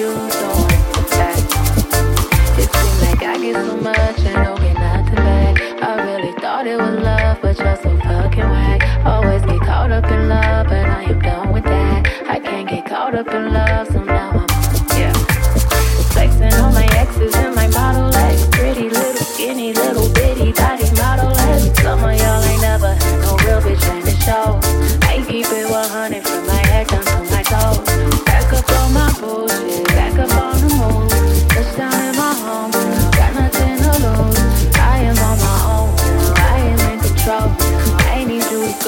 you don't back. It seems like I so much and don't get nothing back. I really thought it was love, but you're so fucking whack. Always get caught up in love, but I am done with that. I can't get caught up in love,